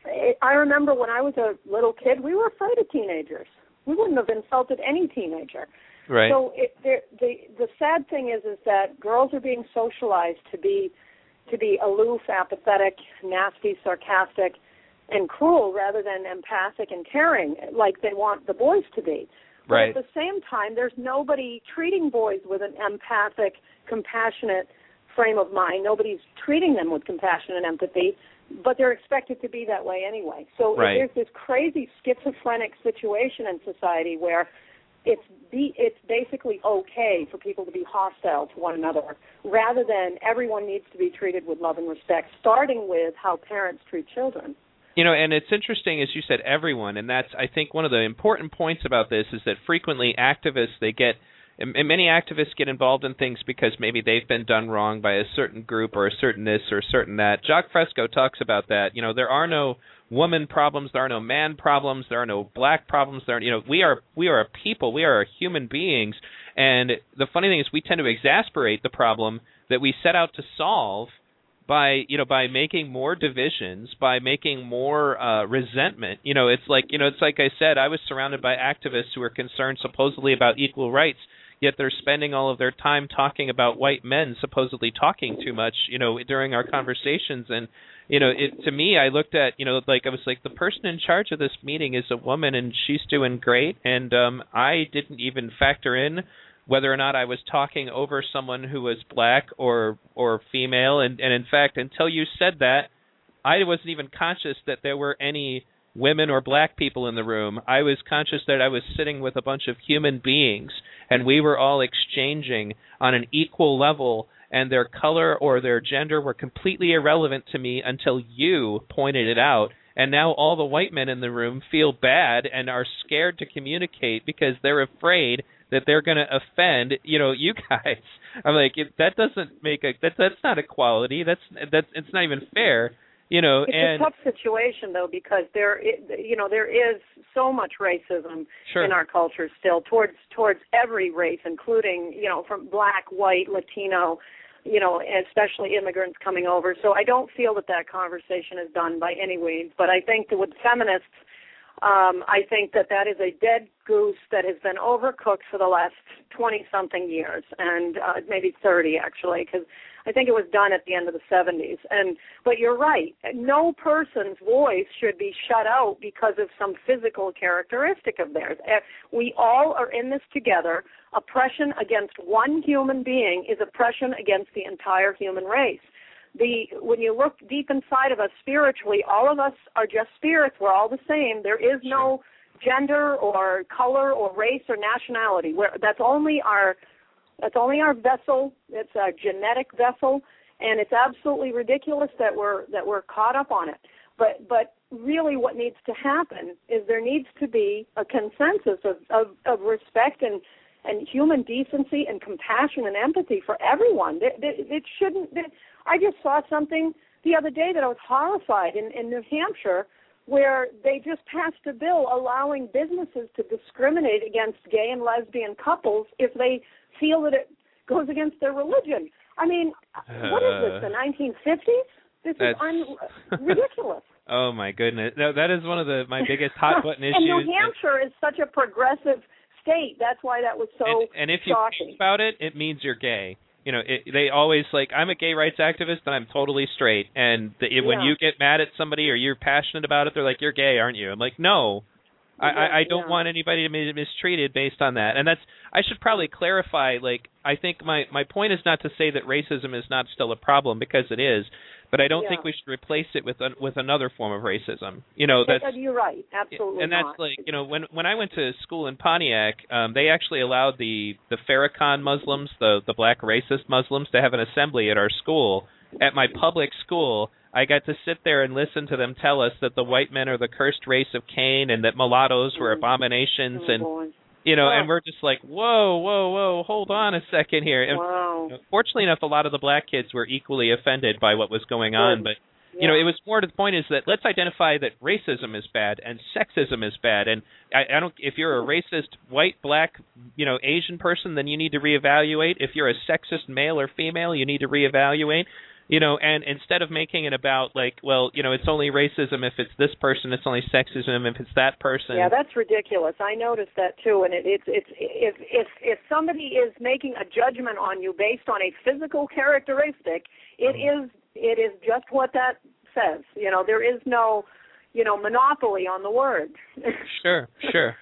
it, I remember when I was a little kid, we were afraid of teenagers. We wouldn't have insulted any teenager. Right. So it, the the sad thing is is that girls are being socialized to be to be aloof, apathetic, nasty, sarcastic, and cruel rather than empathic and caring like they want the boys to be. But right. at the same time, there's nobody treating boys with an empathic, compassionate frame of mind. Nobody's treating them with compassion and empathy, but they're expected to be that way anyway. So right. there's this crazy schizophrenic situation in society where it's be it's basically okay for people to be hostile to one another rather than everyone needs to be treated with love and respect starting with how parents treat children you know and it's interesting as you said everyone and that's i think one of the important points about this is that frequently activists they get and many activists get involved in things because maybe they've been done wrong by a certain group or a certain this or a certain that. Jacque Fresco talks about that. You know, there are no woman problems, there are no man problems, there are no black problems. There, are, you know, we are we are a people, we are human beings, and the funny thing is, we tend to exasperate the problem that we set out to solve by you know by making more divisions by making more uh resentment. You know it's like you know it's like i said i was surrounded by activists who were concerned supposedly about equal rights yet they're spending all of their time talking about white men supposedly talking too much you know during our conversations. And you know it to me i looked at you know like i was like the person in charge of this meeting is a woman and she's doing great. And um i didn't even factor in whether or not i was talking over someone who was black or or female and and in fact until you said that i wasn't even conscious that there were any women or black people in the room. I was conscious that I was sitting with a bunch of human beings and we were all exchanging on an equal level and their color or their gender were completely irrelevant to me until you pointed it out. And now all the white men in the room feel bad and are scared to communicate because they're afraid that they're going to offend, you know, you guys. I'm like, that doesn't make a that that's not equality. That's that's it's not even fair you know it's and a tough situation though because there you know there is so much racism sure. in our culture still towards towards every race including you know from black white latino you know especially immigrants coming over so i don't feel that that conversation is done by any means but i think that with feminists um i think that that is a dead goose that has been overcooked for the last 20 something years and uh maybe 30 actually because I think it was done at the end of the 70s. And but you're right. No person's voice should be shut out because of some physical characteristic of theirs. Eh, we all are in this together. Oppression against one human being is oppression against the entire human race. The when you look deep inside of us spiritually, all of us are just spirits. We're all the same. There is no gender or color or race or nationality. Where that's only our that's only our vessel. It's a genetic vessel, and it's absolutely ridiculous that we're that we're caught up on it. But but really, what needs to happen is there needs to be a consensus of of, of respect and and human decency and compassion and empathy for everyone. It, it, it shouldn't. It, I just saw something the other day that I was horrified in, in New Hampshire where they just passed a bill allowing businesses to discriminate against gay and lesbian couples if they feel that it goes against their religion. I mean, uh, what is this? The 1950s? This is un- ridiculous. oh my goodness! No, that is one of the my biggest hot button issues. and New Hampshire is such a progressive state. That's why that was so and, and if you shocking. think about it, it means you're gay. You know, it, they always like I'm a gay rights activist and I'm totally straight. And the, yeah. when you get mad at somebody or you're passionate about it, they're like, "You're gay, aren't you?" I'm like, "No, I, I, I don't yeah. want anybody to be mistreated based on that. And that's I should probably clarify. Like I think my my point is not to say that racism is not still a problem because it is, but I don't Yeah. think we should replace it with an, with another form of racism. You know, that's you're right. Absolutely and that's not. like you know when when I went to school in Pontiac, um, they actually allowed the the Farrakhan Muslims, the the black racist Muslims, to have an assembly at our school. At my public school, I got to sit there and listen to them tell us that the white men are the cursed race of Cain and that mulattoes were Mm. abominations, Oh, and boy. You know, and we're just like, whoa, whoa, whoa, hold on a second here. And wow. fortunately enough, a lot of the black kids were equally offended by what was going on, but you know, it was more to the point is that let's identify that racism is bad and sexism is bad, and I, I don't. If you're a racist white, black, you know, Asian person, then you need to reevaluate. If you're a sexist male or female, you need to reevaluate. You know, and instead of making it about like, well, you know, it's only racism if it's this person, it's only sexism if it's that person. Yeah, that's ridiculous. I noticed that too, and it, it's it's if if if somebody is making a judgment on you based on a physical characteristic, it Mm-hmm. is it is just what that says. You know, there is no you know monopoly on the word. sure, sure.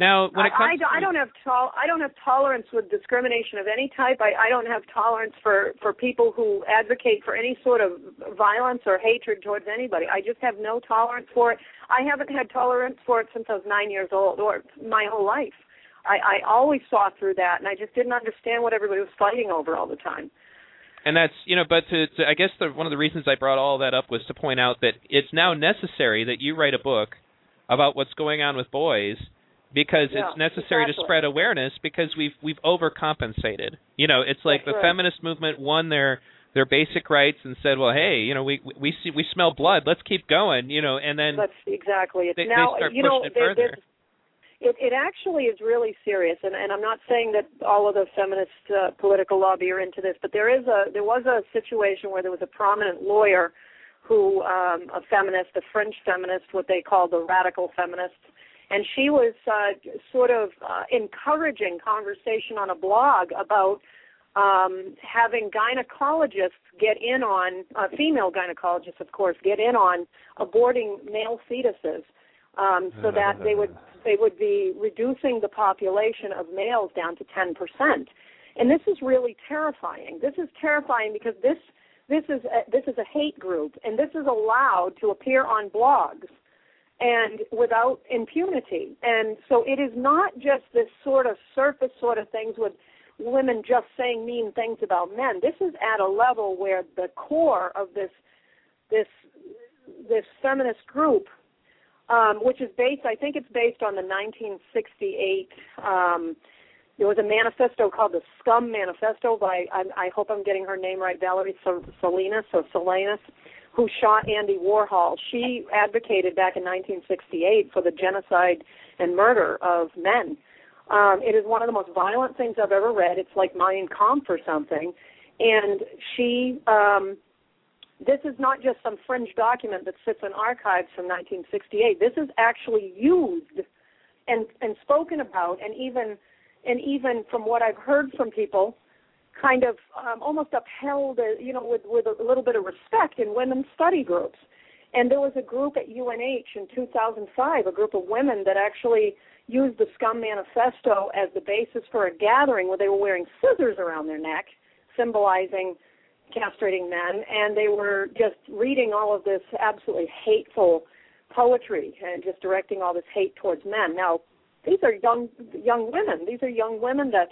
Now, when it I, comes I, don't- I don't have tol- I don't have tolerance with discrimination of any type. I, I don't have tolerance for for people who advocate for any sort of violence or hatred towards anybody. I just have no tolerance for it. I haven't had tolerance for it since I was nine years old, or my whole life. I, I always saw through that, and I just didn't understand what everybody was fighting over all the time. and that's you know but to, to i guess the one of the reasons i brought all that up was to point out that it's now necessary that you write a book about what's going on with boys because Yeah, it's necessary to spread awareness because we've we've overcompensated you know it's like That's the right. feminist movement won their their basic rights and said well hey you know we we see we smell blood let's keep going you know and then That's exactly it. they- they now, start you know, it there- further. it, it actually is really serious, and, and I'm not saying that all of the feminist uh, political lobby are into this, but there is a there was a situation where there was a prominent lawyer who, um, a feminist, a French feminist, what they call the radical feminists, and she was uh, sort of uh, encouraging conversation on a blog about um, having gynecologists get in on uh, female gynecologists, of course, get in on aborting male fetuses, um, so that they would they would be reducing the population of males down to ten percent. And this is really terrifying. This is terrifying because this this is a, this is a hate group, and this is allowed to appear on blogs and without impunity. And so it is not just this sort of surface sort of things with women just saying mean things about men. This is at a level where the core of this this this feminist group, um, which is based, I think it's based on the 1968. Um, there was a manifesto called the Scum Manifesto by I, I hope I'm getting her name right, Valerie Salinas or Salinas, who shot Andy Warhol. She advocated back in 1968 for the genocide and murder of men. Um, it is one of the most violent things I've ever read. It's like Mein Kampf or something. And she, um, this is not just some fringe document that sits in archives from 1968. This is actually used and and spoken about, and even and even from what I've heard from people, kind of um, almost upheld, uh, you know, with with a little bit of respect in women's study groups. And there was a group at UNH in 2005, a group of women that actually used the Scum Manifesto as the basis for a gathering where they were wearing scissors around their neck, symbolizing castrating men, and they were just reading all of this absolutely hateful poetry and just directing all this hate towards men. Now, these are young young women. These are young women that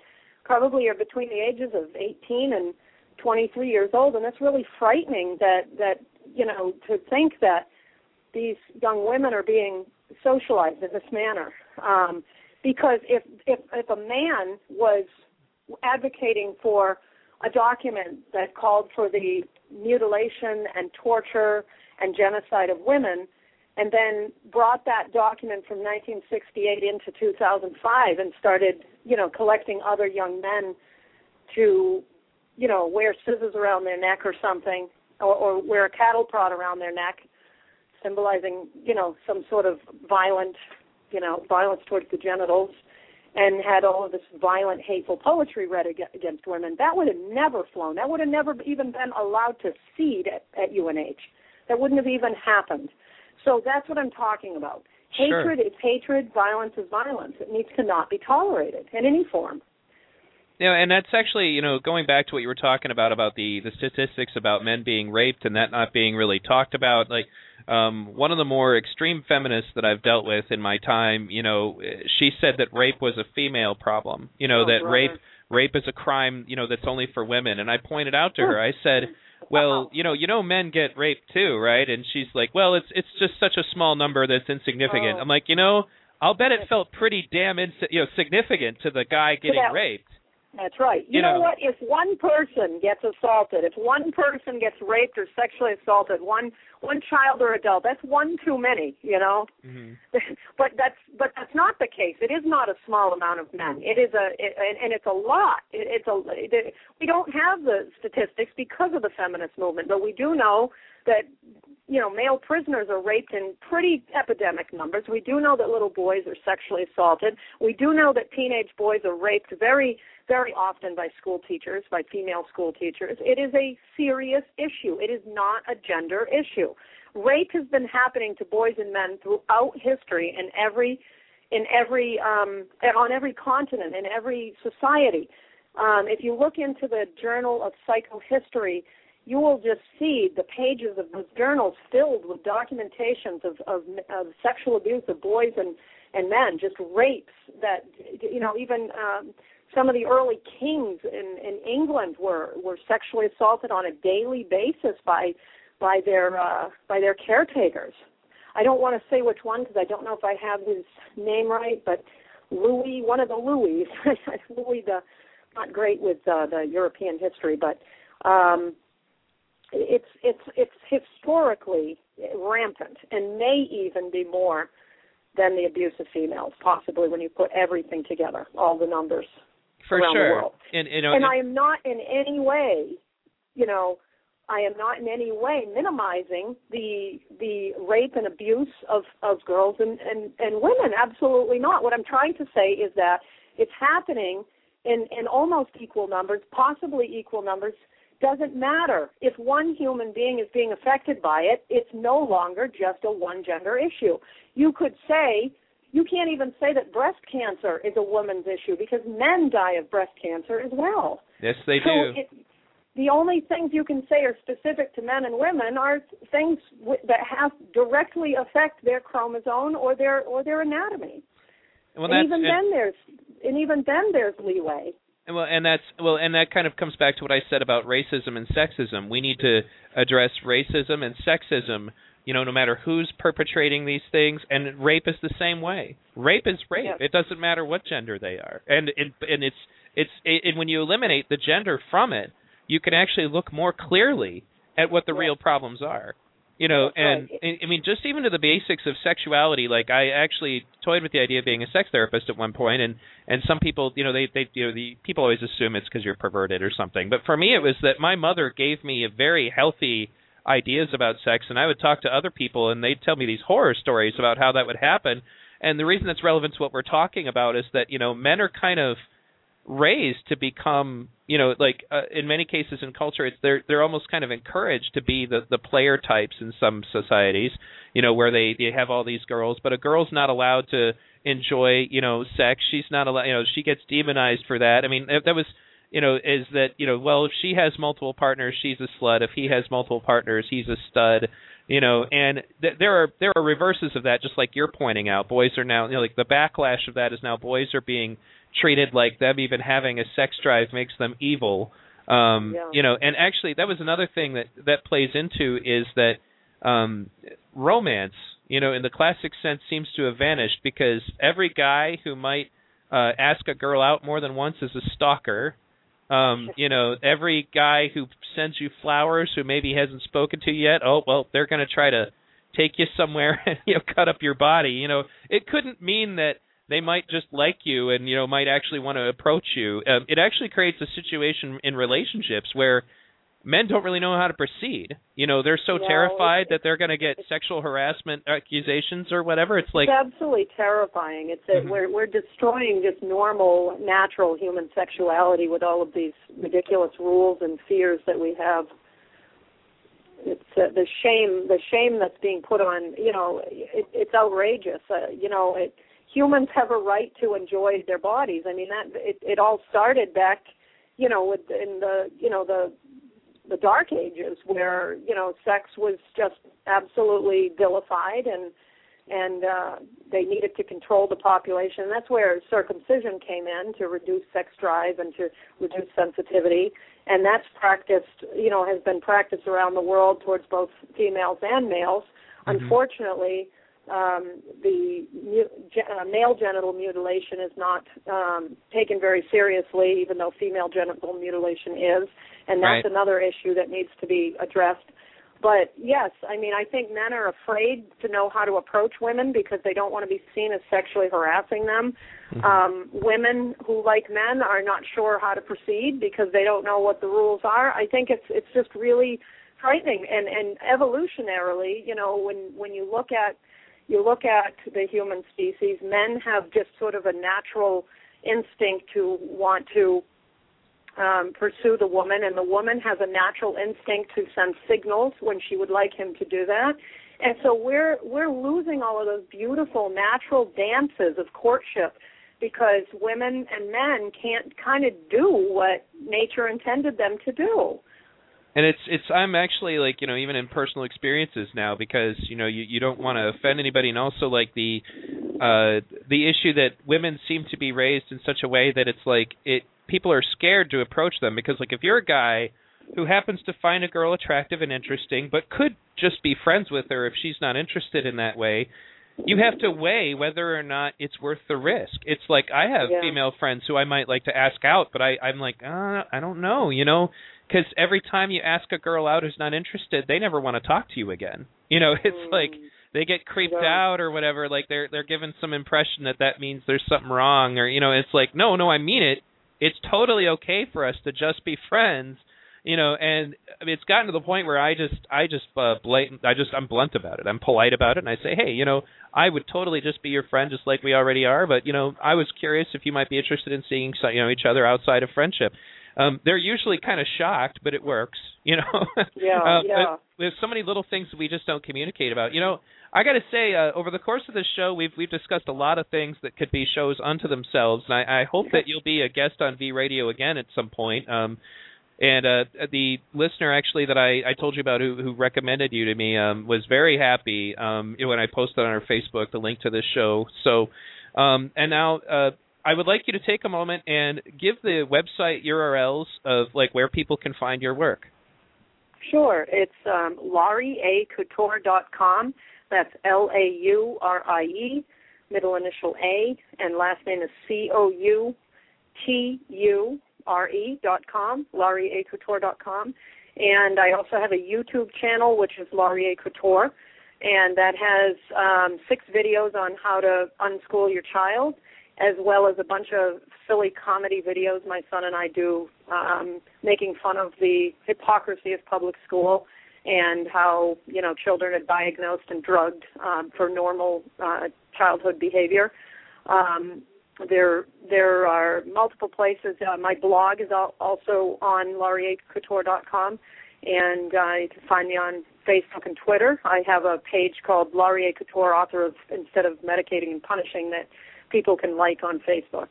probably are between the ages of 18 and 23 years old, and it's really frightening that that you know to think that these young women are being socialized in this manner. Um, because if if if a man was advocating for a document that called for the mutilation and torture and genocide of women, and then brought that document from 1968 into 2005 and started, you know, collecting other young men to, you know, wear scissors around their neck or something, or, or wear a cattle prod around their neck, symbolizing, you know, some sort of violent, you know, violence towards the genitals, and had all of this violent, hateful poetry read ag- against women. That would have never flown. That would have never even been allowed to seed at, at UNH. That wouldn't have even happened. So that's what I'm talking about. Sure. Hatred is hatred, violence is violence. It needs to not be tolerated in any form. Yeah, and that's actually, you know, going back to what you were talking about about the the statistics about men being raped and that not being really talked about. Like, um, one of the more extreme feminists that I've dealt with in my time, you know, she said that rape was a female problem. You know, Oh, that brother. rape rape is a crime, you know, that's only for women. And I pointed out to her, I said, well, Wow. you know, you know, men get raped too, right? And she's like, well, it's it's just such a small number that's insignificant. Oh. I'm like, you know, I'll bet it felt pretty damn insi- you know significant to the guy getting that- raped. That's right. You, You know, know- what? If one person gets assaulted, if one person gets raped or sexually assaulted, one one child or adult, that's one too many. You know. hmm but that's but that's not the case. It is not a small amount of men. It is a it, and, and it's a lot. It, it's a it, we don't have the statistics because of the feminist movement, but we do know that you know male prisoners are raped in pretty epidemic numbers. We do know that little boys are sexually assaulted. We do know that teenage boys are raped very very often by school teachers, by female school teachers. It is a serious issue. It is not a gender issue rape has been happening to boys and men throughout history in every in every um on every continent in every society um if you look into the journal of psychohistory you will just see the pages of those journals filled with documentations of of, of sexual abuse of boys and and men just rapes that you know even um some of the early kings in in England were were sexually assaulted on a daily basis by by their uh, by their caretakers. I don't want to say which one because I don't know if I have his name right, but Louis, one of the Louis, Louis the not great with uh, the European history, but um, it's it's it's historically rampant and may even be more than the abuse of females, possibly when you put everything together, all the numbers For around sure. the world. And know, And I am not in any way, you know, I am not in any way minimizing the the rape and abuse of of girls and and and women. Absolutely not. What I'm trying to say is that it's happening in in almost equal numbers, possibly equal numbers. Doesn't matter if one human being is being affected by it. It's no longer just a one gender issue. You could say you can't even say that breast cancer is a woman's issue because men die of breast cancer as well. yes, they so do. It, the only things you can say are specific to men and women are things w- that have directly affect their chromosome or their or their anatomy. well, and even and- then there's and even then there's leeway. And Well, and that's well, and that kind of comes back to what I said about racism and sexism. We need to address racism and sexism. You know, no matter who's perpetrating these things, and rape is the same way. Rape is rape. It doesn't matter what gender they are, and and, and it's it's it, and when you eliminate the gender from it, you can actually look more clearly at what the real problems are. You know, and right. I I mean, just even to the basics of sexuality. Like, I actually toyed with the idea of being a sex therapist at one point, and and some people, you know, they they you know the people always assume it's because you're perverted or something. But for me, it was that my mother gave me a very healthy ideas about sex, and I would talk to other people, and they'd tell me these horror stories about how that would happen. And the reason that's relevant to what we're talking about is that you know men are kind of raised to become you know like uh, in many cases in culture it's they're they're almost kind of encouraged to be the the player types in some societies you know where they they have all these girls. But a girl's not allowed to enjoy you know sex. She's not allowed you know she gets demonized for that. I mean that, that was you know is that you know well if she has multiple partners she's a slut. If he has multiple partners he's a stud you know. And th- there are there are reverses of that just like you're pointing out. Boys are now you know like the backlash of that is now boys are being treated like them even having a sex drive makes them evil. Um Yeah. you know and actually that was another thing that that plays into is that um romance you know in the classic sense seems to have vanished because every guy who might uh ask a girl out more than once is a stalker um you know every guy who sends you flowers who maybe hasn't spoken to you yet oh well they're going to try to take you somewhere and you know cut up your body. You know it couldn't mean that they might just like you and you know might actually want to approach you. Um, it actually creates a situation in relationships where men don't really know how to proceed you know they're so No, terrified that they're going to get sexual harassment accusations or whatever it's like it's absolutely terrifying. It's that Mhm. we're we're destroying just normal, natural human sexuality with all of these ridiculous rules and fears that we have. It's uh, the shame, the shame that's being put on. You know, it, it's outrageous. Uh, you know, it humans have a right to enjoy their bodies. I mean that it, it all started back, you know, with in the you know the the dark ages where you know sex was just absolutely vilified and and uh, they needed to control the population. And that's where circumcision came in to reduce sex drive and to reduce sensitivity. And that's practiced, you know, has been practiced around the world towards both females and males. Mm-hmm. Unfortunately, um, the uh, male genital mutilation is not um, taken very seriously, even though female genital mutilation is, and that's right. another issue that needs to be addressed. But yes, I mean, I think men are afraid to know how to approach women because they don't want to be seen as sexually harassing them. Mm-hmm. Um, women who like men are not sure how to proceed because they don't know what the rules are. I think it's it's just really frightening and and evolutionarily, you know, when when you look at you look at the human species, men have just sort of a natural instinct to want to um, pursue the woman, and the woman has a natural instinct to send signals when she would like him to do that. And so we're we're losing all of those beautiful natural dances of courtship because women and men can't kind of do what nature intended them to do and it's it's i'm actually like you know even in personal experiences now because you know you you don't want to offend anybody and also like the uh the issue that women seem to be raised in such a way that it's like it people are scared to approach them because like if you're a guy who happens to find a girl attractive and interesting but could just be friends with her if she's not interested in that way you have to weigh whether or not it's worth the risk it's like i have yeah. female friends who i might like to ask out but i i'm like uh i don't know you know because every time you ask a girl out who's not interested they never want to talk to you again you know it's mm. like they get creeped yeah. out or whatever like they're they're given some impression that that means there's something wrong or you know it's like no no i mean it it's totally okay for us to just be friends you know and it's gotten to the point where i just i just uh, blatant i just i'm blunt about it i'm polite about it and i say hey you know i would totally just be your friend just like we already are but you know i was curious if you might be interested in seeing you know each other outside of friendship um they're usually kind of shocked but it works you know yeah uh, yeah there's so many little things that we just don't communicate about you know I got to say, uh, over the course of this show, we've we've discussed a lot of things that could be shows unto themselves, and I, I hope that you'll be a guest on V Radio again at some point. Um, and uh, the listener actually that I, I told you about who, who recommended you to me um, was very happy um, when I posted on our Facebook the link to this show. So, um, and now uh, I would like you to take a moment and give the website URLs of like where people can find your work. Sure, it's um, lauriecouture.com. That's L A U R I E, middle initial A, and last name is C O U T U R E dot com, dot com. And I also have a YouTube channel which is Laurie A. Couture, and that has um, six videos on how to unschool your child, as well as a bunch of silly comedy videos my son and I do, um, making fun of the hypocrisy of public school and how you know children are diagnosed and drugged um, for normal uh, childhood behavior. Um, there there are multiple places. Uh, my blog is al- also on lauriecouture.com, and uh, you can find me on Facebook and Twitter. I have a page called Laurie A. Couture, author of Instead of Medicating and Punishing, that people can like on Facebook.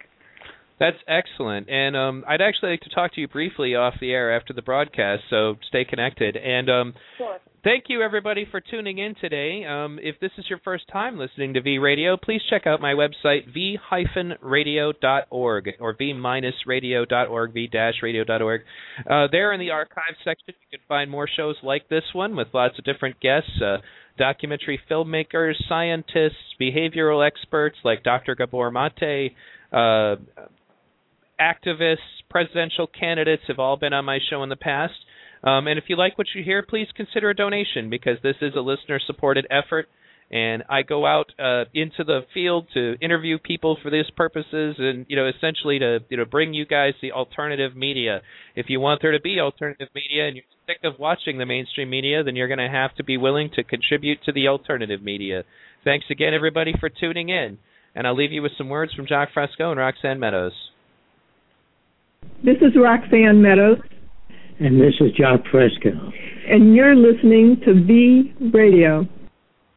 That's excellent. And um, I'd actually like to talk to you briefly off the air after the broadcast, so stay connected. And um, sure. thank you, everybody, for tuning in today. Um, if this is your first time listening to V Radio, please check out my website, v-radio.org, or v-radio.org, v-radio.org. Uh, there in the archive section, you can find more shows like this one with lots of different guests. Uh, documentary filmmakers, scientists, behavioral experts like Dr. Gabor Mate, uh, activists, presidential candidates have all been on my show in the past. Um, and if you like what you hear, please consider a donation because this is a listener supported effort. And I go out uh, into the field to interview people for these purposes, and you know, essentially to you know bring you guys the alternative media. If you want there to be alternative media, and you're sick of watching the mainstream media, then you're going to have to be willing to contribute to the alternative media. Thanks again, everybody, for tuning in. And I'll leave you with some words from Jacque Fresco and Roxanne Meadows. This is Roxanne Meadows. And this is Jacque Fresco. And you're listening to V Radio.